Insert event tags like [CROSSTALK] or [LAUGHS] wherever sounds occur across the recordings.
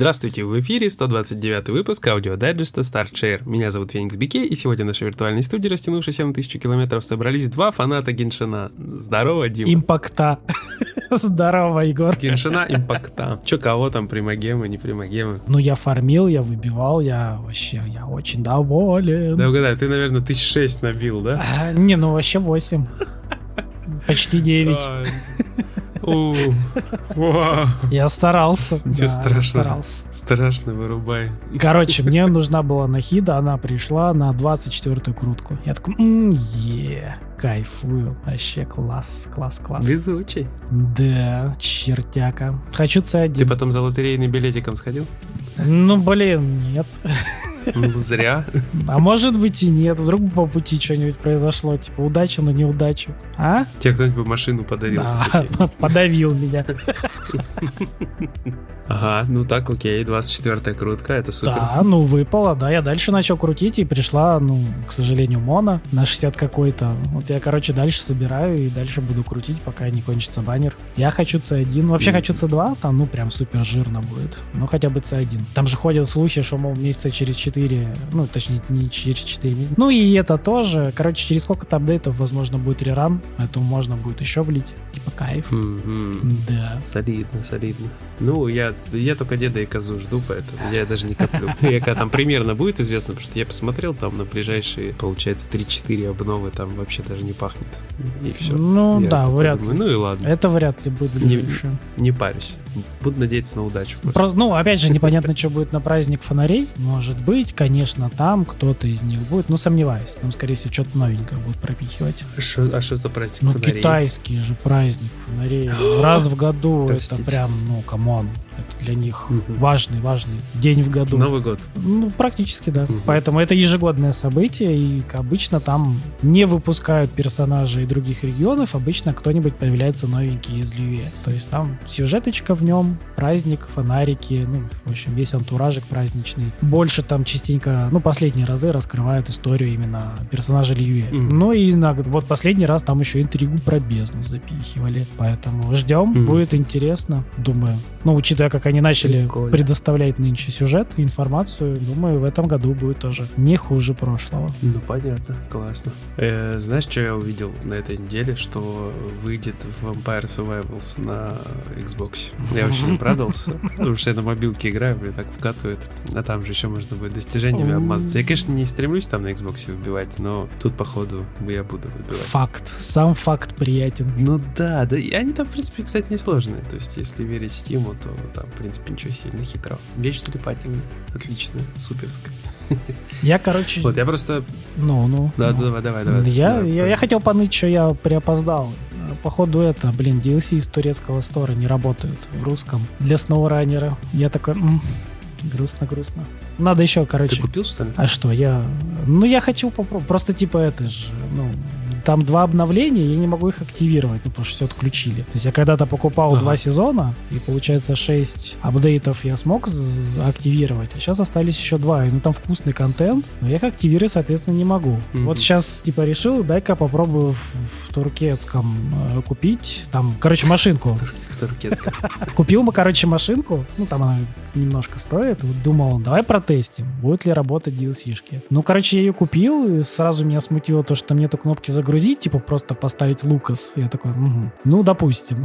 Здравствуйте, в эфире 129 выпуск аудиодайджеста Start Share. Меня зовут Феникс Бике, и сегодня в нашей виртуальной студии, растянувшейся на тысячу километров, собрались два фаната Геншина. Здорово, Дима. Импакта. [LAUGHS] Здорово, Егор. Геншина импакта. Че, кого там, примогемы, не примогемы? Ну, я фармил, я выбивал, я вообще, я очень доволен. Да угадай, ты, наверное, тысяч шесть набил, да? А, не, ну вообще 8. Почти 9. Я старался. Страшного. старался. Страшно, вырубай. Короче, мне нужна была нахида, она пришла на 24-ю крутку. Я такой, «М, е, кайфую. Вообще класс, класс, класс. Везучий. Да, чертяка. Хочу C1. Ты потом за лотерейным билетиком сходил? Ну, блин, нет. Ну, зря. А может быть и нет. Вдруг по пути что-нибудь произошло. Типа удача на неудачу. А? Тебе кто-нибудь машину подарил? Да, [LAUGHS] подавил меня. Ага, ну так, окей, 24-я крутка, это супер. Да, ну выпало, да. Я дальше начал крутить и пришла, ну, к сожалению, моно на 60 какой-то. Вот я, короче, дальше собираю и дальше буду крутить, пока не кончится баннер. Я хочу C1. Вообще хочу C2, там, ну, прям супер жирно будет. Ну, хотя бы C1. Там же ходят слухи, что, мол, месяца через 4, ну, точнее, не через 4 месяца. Ну, и это тоже. Короче, через сколько-то апдейтов, возможно, будет реран, поэтому можно будет еще влить. Типа кайф. Мгм. Да. Солидно, солидно. Ну, я, я только деда и козу жду, поэтому я даже не коплю. [LAUGHS] Я когда там примерно будет известно, потому что я посмотрел, там на ближайшие, получается, 3-4 обновы там вообще даже не пахнет. И все. Ну, да, вряд ли. Ну и ладно, Это вряд ли будет Не- не парюсь. Буду надеяться на удачу. просто. Просто, ну, опять же, [LAUGHS] непонятно, что будет на праздник фонарей. Может быть, конечно, там кто-то из них будет, но сомневаюсь. Там, скорее всего, что-то новенькое будут пропихивать. А что а что за праздник Ну, фонарей? китайский же праздник фонарей. [GASPS] Раз в году это прям, ну, come on. Это для них Мгм. важный, важный день в году. Новый год. Ну, практически, да. Мгм. Поэтому это ежегодное событие, и обычно там не выпускают персонажей других регионов, обычно кто-нибудь появляется новенький из Лиюэ. То есть там сюжеточка в нем, праздник, фонарики, ну, в общем, весь антуражик праздничный. Больше там частенько, ну, последние разы раскрывают историю именно персонажа Лиюэ. Мгм. Ну и иногда, вот последний раз там еще интригу про бездну запихивали. Поэтому ждем, Мгм. будет интересно, думаю. Ну, учитывая, как они начали Прикольно. предоставлять нынче сюжет, информацию, думаю, в этом году будет тоже не хуже прошлого. Ну, понятно, классно. Э, знаешь, что я увидел на этой неделе? Что выйдет Vampire Survivals на Xbox. Я очень обрадовался, [LAUGHS] потому что я на мобилке играю, мне так вкатывает. А там же еще можно будет достижениями обмазаться. Я, конечно, не стремлюсь там на Xbox выбивать, но тут, походу, я буду выбивать. Факт. Сам факт приятен. Ну да, да, и они там, в принципе, кстати, несложные. То есть, если верить Стиму, то там, в принципе, ничего сильно хитрого. Вещь залипательная, отличная, суперская. [LAUGHS] Я, короче, Вот, я просто... ну, ну. Да, ну. давай, давай, давай. Я, Давай, я, я давай. хотел поныть, что я приопоздал. Походу это, блин, DLC из турецкого стора не работают в русском для SnowRunner. Я такой, м, грустно-грустно. Надо еще, Ты короче. купил, что ли? А что, я... Ну, я хочу попробовать. Просто, типа, это же, ну... Там два обновления, я не могу их активировать, ну, потому что все отключили. То есть я когда-то покупал Ага. два сезона, и, получается, 6 апдейтов я смог активировать, а сейчас остались еще два. И, ну, там вкусный контент, но я их активировать, соответственно, не могу. Мгм. Вот сейчас, типа, решил, дай-ка попробую в, в туркетском э, купить, там, короче, машинку. В туркетском. [LAUGHS] Купил бы, короче, машинку. Ну, там она немножко стоит. Вот думал, давай протестим, будут ли работать DLC-шки. Ну, короче, я ее купил, и сразу меня смутило то, что там нету кнопки загрузить, типа просто поставить Лукас. Я такой, «Мгм. ну, допустим.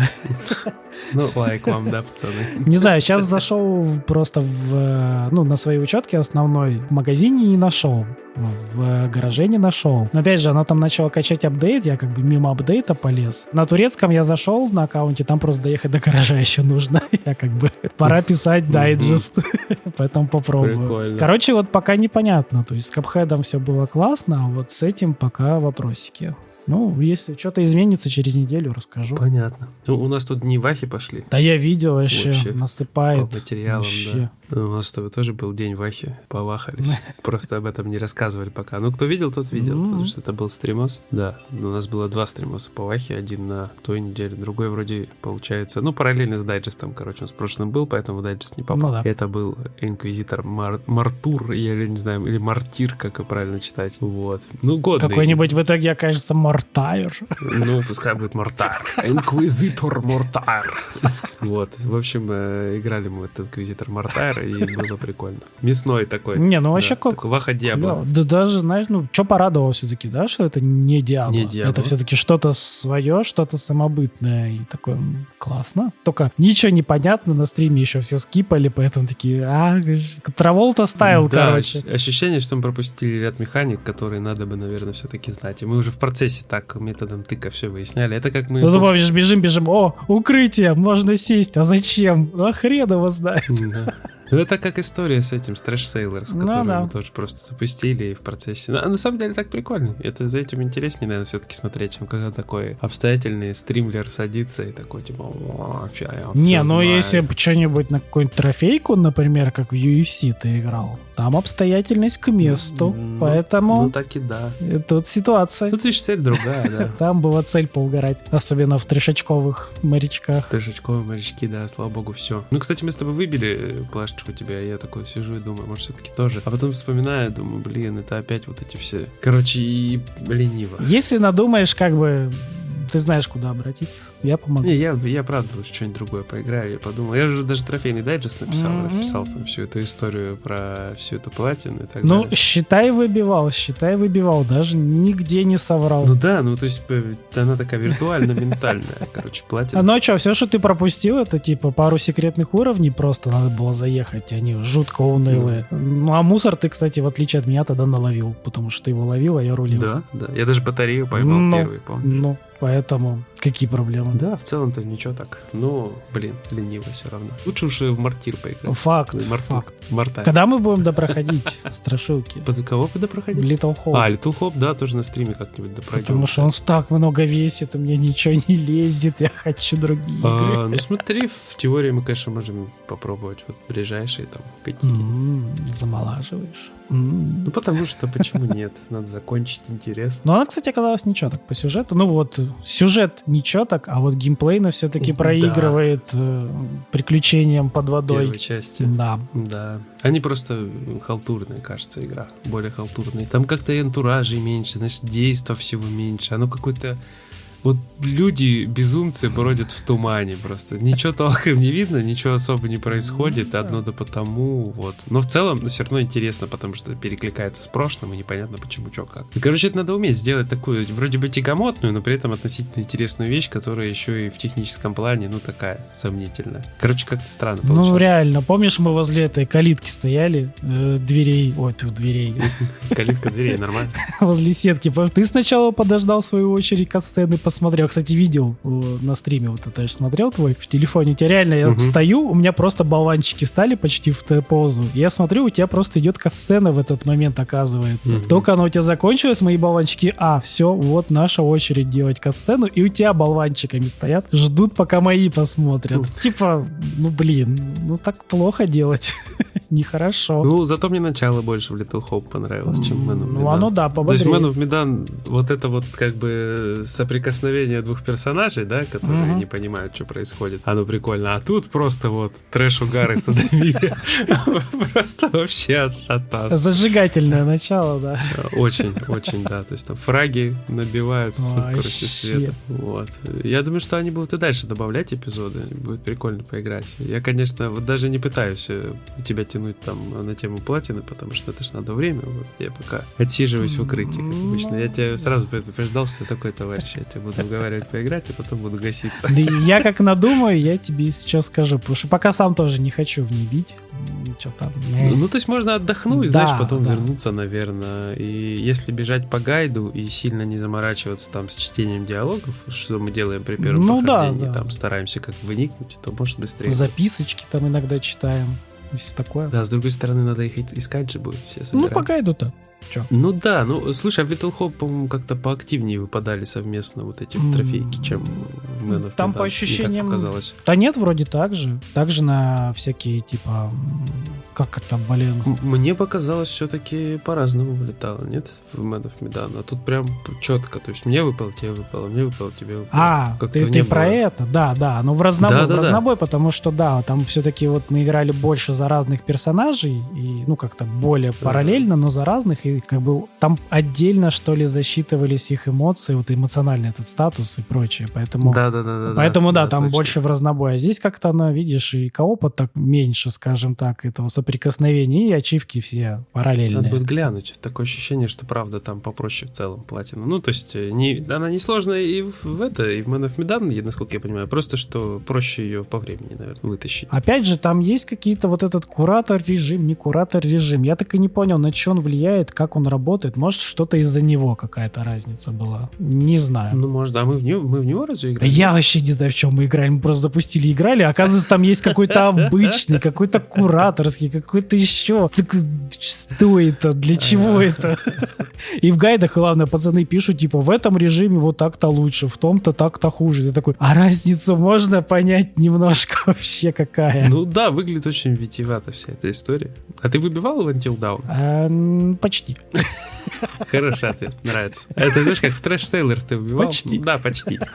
Ну, лайк вам, да, пацаны. Не знаю, сейчас зашел просто в, э, ну, на своей учетке основной. В магазине не нашел. В гараже не нашел. Но опять же, она там начала качать апдейт, я как бы мимо апдейта полез. На турецком я зашел на аккаунте, там просто доехать до гаража [LAUGHS] еще нужно. Я как бы пора писать дайджест, [LAUGHS] поэтому попробую. Прикольно. Короче, вот пока непонятно. То есть с капхедом все было классно, а вот с этим пока вопросики. Ну, если что-то изменится через неделю, расскажу. Понятно. Ну, у нас тут дни вахи пошли. Да я видел вообще, Вообще, насыпает. По материалам, вообще. да. Ну, У нас с тобой тоже был день вахи, повахались. [LAUGHS] Просто об этом не рассказывали пока. Ну, кто видел, тот видел, Мгм. потому что это был стримос. Да, у нас было два стримоса по вахе, один на той неделе, другой вроде получается, ну, параллельно с дайджестом, короче, он с прошлым был, поэтому в дайджест не попал. Ну да. Это был инквизитор Мар- Мартур, я или не знаю, или Мартир, как и правильно читать. Вот. Ну, годный. Какой-нибудь в итоге окажется Мортайр. Ну, пускай будет Мортар. Инквизитор Мортар. [LAUGHS] Вот, в общем, э, играли мы этот Инквизитор Мартайр, и было прикольно. Мясной такой. Не, ну вообще да, как... Ваха Диабло. Да, да даже, знаешь, ну, что порадовало все-таки, да, что это не Диабло. Не Диабло. Это все-таки что-то свое, что-то самобытное, и такое классно. Только ничего не понятно, на стриме еще все скипали, поэтому такие, а, Траволта ставил, Да, короче. ощ- ощущение, что мы пропустили ряд механик, которые надо бы, наверное, все-таки знать. И мы уже в процессе так методом тыка все выясняли. Это как мы... Ну, ты помнишь, бежим, бежим, о, укрытие, можно сесть, а зачем? А хрен его знает. Да. Ну, это как история с этим, Trash Sailors, Ну которую да. мы тоже просто запустили и в процессе. Ну, а на самом деле так прикольно. Это за этим интереснее, наверное, все-таки смотреть, чем когда такой обстоятельный стримлер садится и такой, типа, «О, ща я Не, ну знаю». если бы что-нибудь на какую-нибудь трофейку, например, как в UFC ты играл, там обстоятельность к месту, Ну, поэтому Ну, так и да. тут ситуация. Тут видишь, цель другая, да. [LAUGHS] Там была цель поугарать, особенно в трешечковых морячках. Трешечковые морячки, да, слава богу, все. Ну, кстати, мы с тобой выбили э, плашечку тебя, и я такой сижу и думаю, может, все-таки тоже. А потом вспоминаю, думаю, блин, это опять вот эти все. Короче, и лениво. Если надумаешь, как бы, ты знаешь, куда обратиться, я помогу. Не, я, я правда лучше что-нибудь другое поиграю, я подумал. Я уже даже трофейный дайджест написал, Мгм. расписал там всю эту историю про всю эту платину и так Ну, далее. считай, выбивал, считай, выбивал, даже нигде не соврал. Ну да, ну то есть э, она такая виртуально-ментальная, короче, платина. Ну а что, все, что ты пропустил, это типа пару секретных уровней, просто надо было заехать, они жутко унылые. Ну а мусор ты, кстати, в отличие от меня тогда наловил, потому что ты его ловил, а я рулил. Да, да. Я даже батарею поймал Ну. первый, помню. Ну, поэтому какие проблемы? Да, в целом-то ничего так. Но, блин, лениво все равно. Лучше уж в мортир поиграть. Факт, Марту. факт. Марта. Когда мы будем допроходить [LAUGHS] страшилки? Под кого куда проходить? Little Hope. А, Little Hope, да, тоже на стриме как-нибудь допройдем. Потому что он так много весит, у меня ничего не лезет, я хочу другие А, игры. ну смотри, в теории мы, конечно, можем попробовать вот ближайшие там какие. М, Замолаживаешь. М. Ну потому что почему нет? Надо закончить интересно. Но она, кстати, оказалась ничего так по сюжету. Ну вот, сюжет ничего так, а вот геймплейно все-таки Да. проигрывает э, приключениям под водой. первой части. Да. Да. Они просто халтурные, кажется, игра. Более халтурные. Там как-то и антуражей меньше, значит, действа всего меньше. Оно какое-то... Вот люди, безумцы, бродят в тумане просто. Ничего толком не видно, ничего особо не происходит, Ну одно да потому, вот. Но в целом, все равно интересно, потому что перекликается с прошлым, и непонятно почему, что, как. И, короче, это надо уметь сделать такую, вроде бы тягомотную, но при этом относительно интересную вещь, которая еще и в техническом плане, ну, такая, сомнительная. Короче, как-то странно Ну, получилось. реально, помнишь, мы возле этой калитки стояли, э, дверей, ой, ты дверей, Калитка дверей, нормально. [LAUGHS] возле сетки. Ты сначала подождал свою очередь катсцены, посмотрел. Кстати, видел э, на стриме, вот это я ж смотрел твой в телефоне. У тебя реально, я Мгм. стою, у меня просто болванчики стали почти в Т-позу. Я смотрю, у тебя просто идет катсцена в этот момент, оказывается. Мгм. Только она у тебя закончилась, мои болванчики, а, все, вот наша очередь делать катсцену, и у тебя болванчиками стоят, ждут, пока мои посмотрят. Типа, ну блин, ну так плохо делать. [LAUGHS] Нехорошо. Ну, зато мне начало больше в Little Hope понравилось, чем Man of Ну, Medan. оно да, То есть пободрее. Man of Medan, вот это вот как бы соприкосновение двух персонажей, да, которые Мгм. не понимают, что происходит. Оно прикольно. А тут просто вот трэш, угар и садомия. [LAUGHS] Просто вообще от- оттас. Зажигательное начало, да. Очень, очень, да. То есть там фраги набиваются со скоростью света. Вот. Я думаю, что они будут и дальше добавлять эпизоды. Будет прикольно поиграть. Я, конечно, вот даже не пытаюсь э, тебя тянуть там на тему платины, потому что это ж надо время. Вот я пока отсиживаюсь в укрытии, как обычно. Я тебя сразу предупреждал, что я такой товарищ. Я тебя буду уговаривать поиграть, а потом буду гаситься. Да я как надумаю, я тебе сейчас скажу, потому что пока сам тоже не хочу в ней бить. Что там? э. Ну, то есть можно отдохнуть, Да, знаешь, потом да. вернуться, наверное. И если бежать по гайду и сильно не заморачиваться там с чтением диалогов, что мы делаем при первом Ну да, прохождении, да. там стараемся как выникнуть, то может быстрее. Записочки там иногда читаем. И Все такое. Да, с другой стороны, надо их искать же будет все ну, собирать. пока иду-то. Ну да, ну слушай, а в Little Hope, по-моему, как-то поактивнее выпадали совместно вот эти М. трофейки, чем в Man of Там Medan. по ощущениям- так показалось. Да нет, вроде так же. Также на всякие, типа, как это, блин, М- Мне показалось, все-таки по-разному вылетало, нет? В Man of Medan. А тут прям четко. То есть мне выпало, тебе выпало, мне выпало, тебе выпало. А, Как-то ты, ты было. про это? Да, да. Ну, в разнобой, Да, да, в да. разнобой, потому что, да, там все-таки вот мы играли больше за разных персонажей, и, ну, как-то более параллельно, но за разных, и как бы там отдельно, что ли, засчитывались их эмоции, вот эмоциональный этот статус и прочее, поэтому... Да, да, да. Поэтому, да, там больше в разнобой. А здесь как-то она, видишь, и коопа так меньше, скажем так, этого соприкосновения, и ачивки все параллельные. Надо будет глянуть. Такое ощущение, что правда там попроще в целом платина. Ну, то есть, э, не, она не сложная и в это, и в Man of Medan, насколько я понимаю, просто что проще ее по времени, наверное, вытащить. Опять же, там есть какие-то вот этот куратор режим, не куратор режим. Я так и не понял, на что он влияет, как он работает. Может, что-то из-за него какая-то разница была. Не знаю. Ну, может, а мы в него, мы в него разве играли? Я вообще не знаю, в чем мы играли. Мы просто запустили и играли. А оказывается, там есть какой-то [LAUGHS] обычный, какой-то кураторский, какой-то еще. Что это? Для чего это? И в гайдах, главное, пацаны пишут, типа, в этом режиме вот так-то лучше, в том-то так-то хуже. Ты такой, а разницу можно понять немножко [LAUGHS] вообще какая? Ну да, выглядит очень витиевато вся эта история. А ты выбивал в Until Down? А, почти. [LAUGHS] Хороший ответ, нравится. Это знаешь, как в Trash Sailors ты выбивал? Почти. Да, почти. [LAUGHS]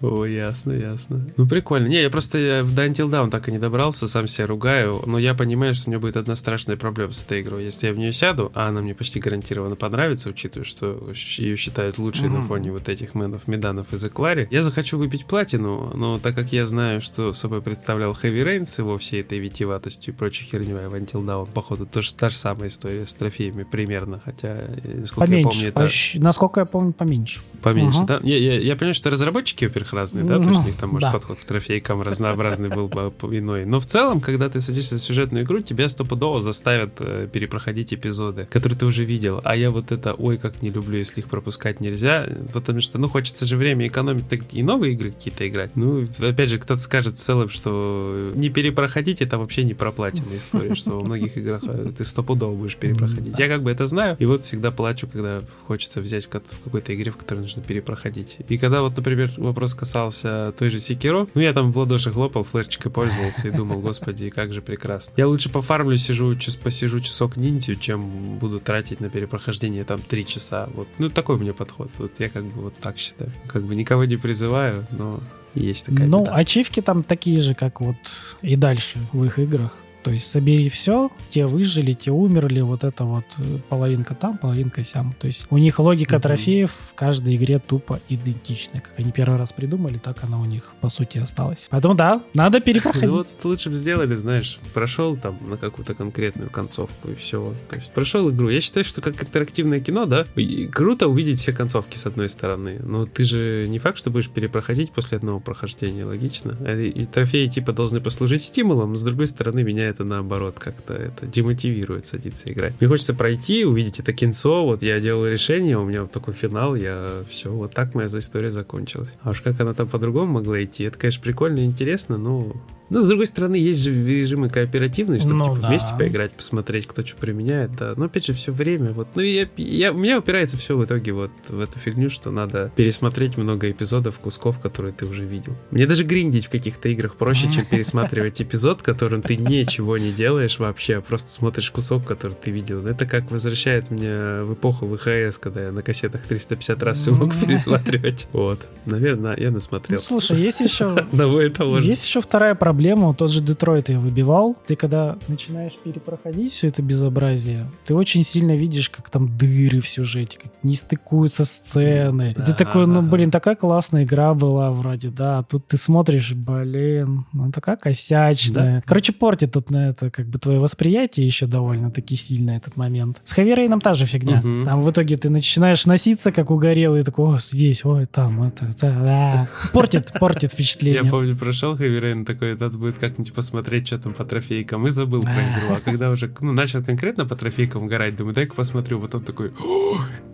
О, ясно, ясно. Ну, прикольно. Не, я просто я в Until Down так и не добрался, сам себя ругаю, но я понимаю, что у меня будет одна страшная проблема с этой игрой. Если я в нее сяду, а она мне почти гарантированно понравится, учитывая, что ее считают лучшей mm-hmm. на фоне вот этих мэнов, меданов из Эквари, я захочу выпить платину, но так как я знаю, что собой представлял Heavy Rain с его всей этой витиеватостью и прочей херней в Until Down, походу, тоже та же самая история с трофеями примерно, хотя, насколько поменьше, я помню, это... Насколько я помню, поменьше. Поменьше, uh-huh. да? Я, я, я понимаю, что разработчики, во-первых, разные, да, то есть у них там, может, да. подход к трофейкам разнообразный был бы иной. Но в целом, когда ты садишься в сюжетную игру, тебя стопудово заставят э, перепроходить эпизоды, которые ты уже видел. А я вот это, ой, как не люблю, если их пропускать нельзя, потому что, ну, хочется же время экономить, так и новые игры какие-то играть. Ну, опять же, кто-то скажет в целом, что не перепроходить, это вообще не проплаченная история, что во многих играх э, ты стопудово будешь перепроходить. Я как бы это знаю, и вот всегда плачу, когда хочется взять в какой-то игре, в которой нужно перепроходить. И когда вот, например, вопрос касался той же Секиро, ну я там в ладоши хлопал, флешечкой пользовался и думал, господи, как же прекрасно. Я лучше пофармлю, сижу, час, посижу часок ниндзю, чем буду тратить на перепрохождение там три часа. Вот, ну такой у меня подход. Вот я как бы вот так считаю. Как бы никого не призываю, но есть такая Ну, беда. ачивки там такие же, как вот и дальше в их играх. То есть собери все, те выжили, те умерли, вот это вот э, половинка там, половинка сям. То есть у них логика mm-hmm. трофеев в каждой игре тупо идентичная. Как они первый раз придумали, так она у них по сути осталась. Поэтому да, надо перепроходить. Ну вот лучше бы сделали, знаешь, прошел там на какую-то конкретную концовку и все. То есть прошел игру. Я считаю, что как интерактивное кино, да, круто увидеть все концовки с одной стороны, но ты же не факт, что будешь перепроходить после одного прохождения, логично. Э, и трофеи типа должны послужить стимулом, с другой стороны меня это наоборот как-то это демотивирует садиться играть. Мне хочется пройти, увидеть это кинцо, вот я делал решение, у меня вот такой финал, я все, вот так моя история закончилась. А уж как она там по-другому могла идти, это, конечно, прикольно и интересно, но но, с другой стороны, есть же режимы кооперативные, чтобы ну, типа, да. вместе поиграть, посмотреть, кто что применяет. Да. Но, опять же, все время. Вот, ну, я, я, у меня упирается все в итоге вот в эту фигню, что надо пересмотреть много эпизодов, кусков, которые ты уже видел. Мне даже гриндить в каких-то играх проще, чем пересматривать эпизод, которым ты ничего не делаешь вообще, а просто смотришь кусок, который ты видел. Это как возвращает меня в эпоху ВХС, когда я на кассетах 350 раз все мог пересматривать. Вот. Наверное, я насмотрел. Ну, слушай, есть еще... [LAUGHS] Одного и того же. Есть еще вторая проблема проблему, тот же Детройт я выбивал. Ты когда начинаешь перепроходить все это безобразие, ты очень сильно видишь, как там дыры в сюжете, как не стыкуются сцены. Да, и ты такой, ну, блин, такая классная игра была вроде, да. Тут ты смотришь, блин, ну такая косячная. Да. Короче, портит тут на это как бы твое восприятие еще довольно-таки сильно этот момент. С Хаверейном та же фигня. Угу. Там в итоге ты начинаешь носиться, как угорелый, такой, о, здесь, ой, там, это, это, да. [LAUGHS] Портит, портит впечатление. Я помню, прошел Heavy Rain такой, это надо будет как-нибудь посмотреть, что там по трофейкам, и забыл про игру. А когда уже ну, начал конкретно по трофейкам горать, думаю, дай-ка посмотрю, потом такой,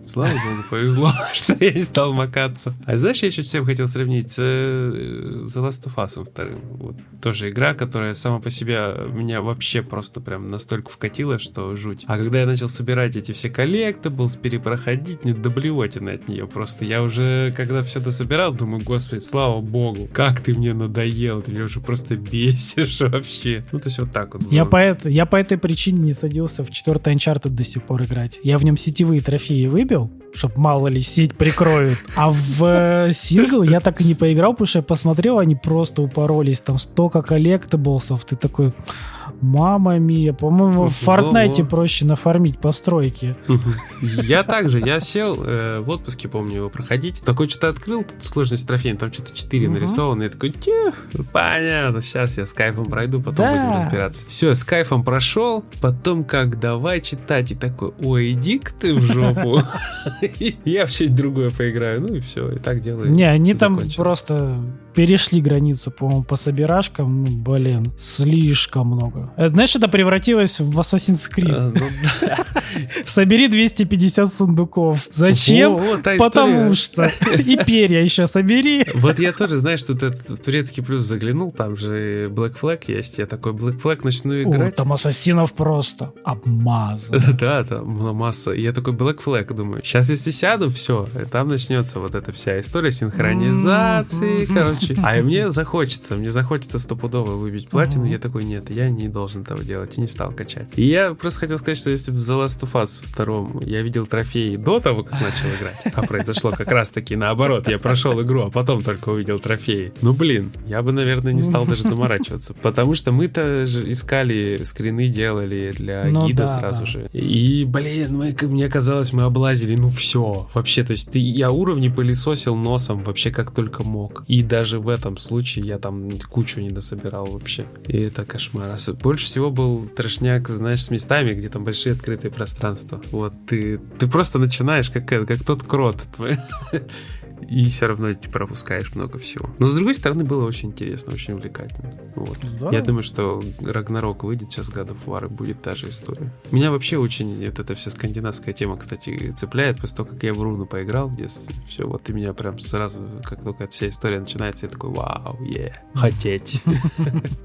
слава богу, повезло, [LAUGHS] что я не стал макаться. А знаешь, я еще всем хотел сравнить с э, The Last of Us вторым. Вот, тоже игра, которая сама по себе меня вообще просто прям настолько вкатила, что жуть. А когда я начал собирать эти все collectables, перепроходить, ну до блевотины от нее просто. Я уже, когда все дособирал, думаю, господи, слава богу, как ты мне надоел, ты меня уже просто бесишь вообще. Ну, то есть вот так вот. Я по, это, я по этой причине не садился в четвертый Uncharted до сих пор играть. Я в нем сетевые трофеи выбил, чтобы мало ли сеть прикроют. А в э, сингл я так и не поиграл, потому что я посмотрел, они просто упоролись. Там столько коллектаблсов. Ты такой Мама мия, по-моему, в Фортнайте проще нафармить постройки. [LAUGHS] Я также, я сел э, в отпуске, помню, его проходить. Такой что-то открыл, тут сложность трофея, там что-то 4 нарисовано. Я такой, понятно, сейчас я с кайфом пройду, потом будем разбираться. Все, с кайфом прошел, потом как давай читать, и такой, ой, иди-ка ты в жопу. [LAUGHS] Я в что-нибудь другое поиграю, ну и все, и так делаю. Не, они там просто перешли границу, по-моему, по собирашкам, ну, блин, слишком много. Это, знаешь, это превратилось в Assassin's Creed. А, ну, [LAUGHS] Собери 250 сундуков. Зачем? Потому что. [LAUGHS] И перья еще собери. Вот я тоже, знаешь, тут в турецкий плюс заглянул, там же Black Flag есть. Я такой Black Flag начну играть. Там ассасинов просто обмазан. [LAUGHS] Да, там масса. Я такой Black Flag, думаю, сейчас если сяду, все, там начнется вот эта вся история синхронизации, короче, случай. А мне захочется, мне захочется стопудово выбить платину. Я такой, нет, я не должен этого делать. И не стал качать. И я просто хотел сказать, что если в The Last of Us втором я видел трофеи до того, как начал играть, а произошло как раз таки наоборот. Я прошел игру, а потом только увидел трофеи. Ну, блин, я бы, наверное, не стал даже заморачиваться. Потому что мы-то же искали, скрины делали для ну, гида да, сразу да. же. И, блин, мы, мне казалось, мы облазили, ну все. Вообще, то есть ты, я уровни пылесосил носом вообще как только мог. И даже даже в этом случае я там кучу не дособирал вообще. И это кошмар. Больше всего был трешняк, знаешь, с местами, где там большие открытые пространства. Вот ты, ты просто начинаешь как, как тот крот. [LAUGHS] и все равно ты пропускаешь много всего. Но с другой стороны, было очень интересно, очень увлекательно. Вот. Да. Я думаю, что Рагнарок выйдет сейчас God of War и будет та же история. Меня вообще очень вот эта вся скандинавская тема, кстати, цепляет. После того, как я в Руну поиграл, где все, вот ты меня прям сразу, как только эта вся история начинается, я такой, вау, е, хотеть. [LAUGHS]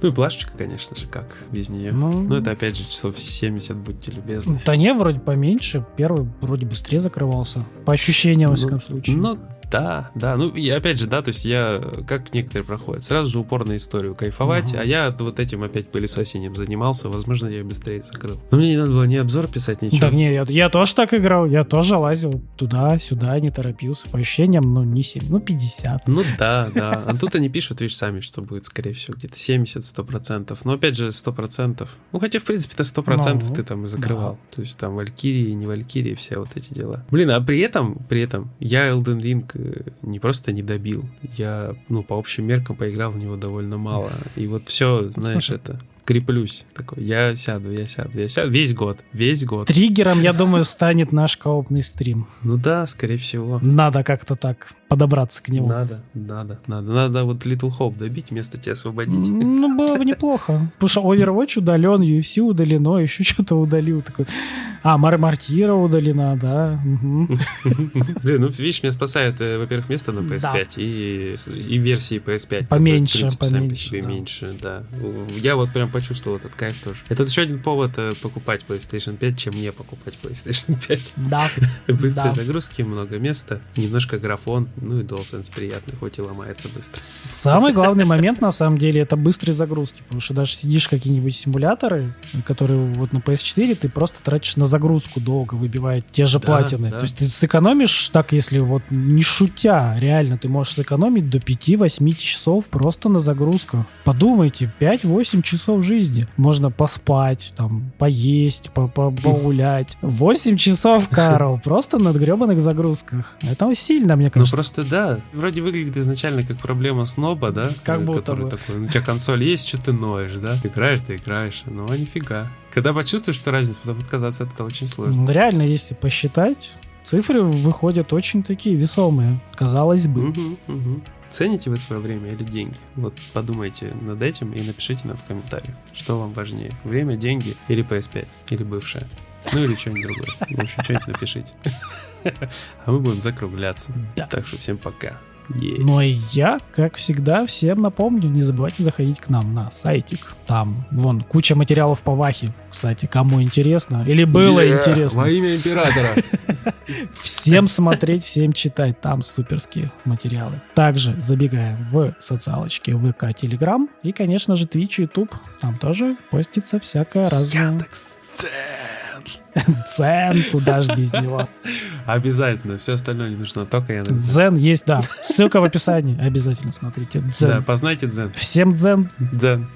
Ну и плашечка, конечно же, как без нее. Ну. Но это опять же часов 70, будьте любезны. Да не, вроде поменьше. Первый вроде быстрее закрывался. По ощущениям, во всяком случае. Ну, да, да. Ну, и опять же, да, то есть я, как некоторые проходят, сразу же упор на историю кайфовать, uh-huh. а я вот этим опять пылесосением занимался, возможно, я быстрее закрыл. Но мне не надо было ни обзор писать, ничего. Да, не, я, я тоже так играл, я тоже лазил туда-сюда, не торопился. По ощущениям, ну, не 7, ну, 50. Ну, да, да. А тут они пишут, видишь, сами, что будет, скорее всего, где-то 70-100%. Но, опять же, 100%. Ну, хотя, в принципе, это 100% ну, ты там и закрывал. Да. То есть там Валькирии, не Валькирии, все вот эти дела. Блин, а при этом, при этом, я Elden Ring не просто не добил, я, ну, по общим меркам поиграл в него довольно мало. И вот все, знаешь, [LAUGHS] это креплюсь. Такой, я сяду, я сяду, я сяду. Весь год, весь год. Триггером, я думаю, станет наш коопный стрим. Ну да, скорее всего. Надо как-то так подобраться к нему. Надо, надо, надо. Надо вот Little Hope добить, место тебя освободить. Ну, было бы неплохо. Потому что Overwatch удален, UFC удалено, [LAUGHS] еще что-то удалил. Такой. А, Мар Мартира удалена, да. [LAUGHS] Блин, ну, видишь, меня спасает, э, во-первых, место на PS5 и, и версии PS5. Поменьше, поменьше. меньше, да. Я вот прям почувствовал этот кайф тоже. Это еще один повод э, покупать PlayStation 5, чем не покупать PlayStation [LAUGHS] 5. Да. [LAUGHS] Быстрые загрузки, много места, немножко графон, ну и DualSense приятный, хоть и ломается быстро. Самый главный момент, на самом деле, это быстрые загрузки, потому что даже сидишь какие-нибудь симуляторы, которые вот на PS4 ты просто тратишь на загрузку долго, выбивая те же да, платины. Да. То есть ты сэкономишь так, если вот не шутя, реально ты можешь сэкономить до 5-8 часов просто на загрузках. Подумайте, 5-8 часов жизни. Можно поспать, там, поесть, по -по погулять. 8 часов, [LAUGHS] Карл, просто на гребаных загрузках. Это сильно, мне ну, кажется. Ну просто да, вроде выглядит изначально как проблема сноба, да? Как э, будто бы. Такой, у тебя консоль есть, что ты ноешь, да? Ты играешь, ты играешь, ну а нифига. Когда почувствуешь что разницу, потом отказаться от этого очень сложно. Реально, если посчитать, цифры выходят очень такие весомые, казалось бы. Угу, угу. Цените вы свое время или деньги? Вот подумайте над этим и напишите нам в комментариях, что вам важнее, время, деньги или PS5, или бывшая. Ну или что-нибудь другое. В общем, что-нибудь напишите. [LAUGHS] А мы будем закругляться. Да. Так что всем пока. Yeah. Ну и я, как всегда, всем напомню, не забывайте заходить к нам на сайтик. Там, вон, куча материалов по Вахе. Кстати, кому интересно, или было yeah, интересно. Во имя императора. [LAUGHS] Всем смотреть, всем читать. Там суперские материалы. Также забегаем в социалочки ВК, Телеграм и, конечно же, Twitch, YouTube. Там тоже постится всякое разное. Яндекс.Дзен. Дзен, куда же без него. Обязательно, все остальное не нужно, только я Дзен есть, да. Ссылка в описании, обязательно смотрите. Дзен. Да, познайте дзен. Всем дзен. Дзен.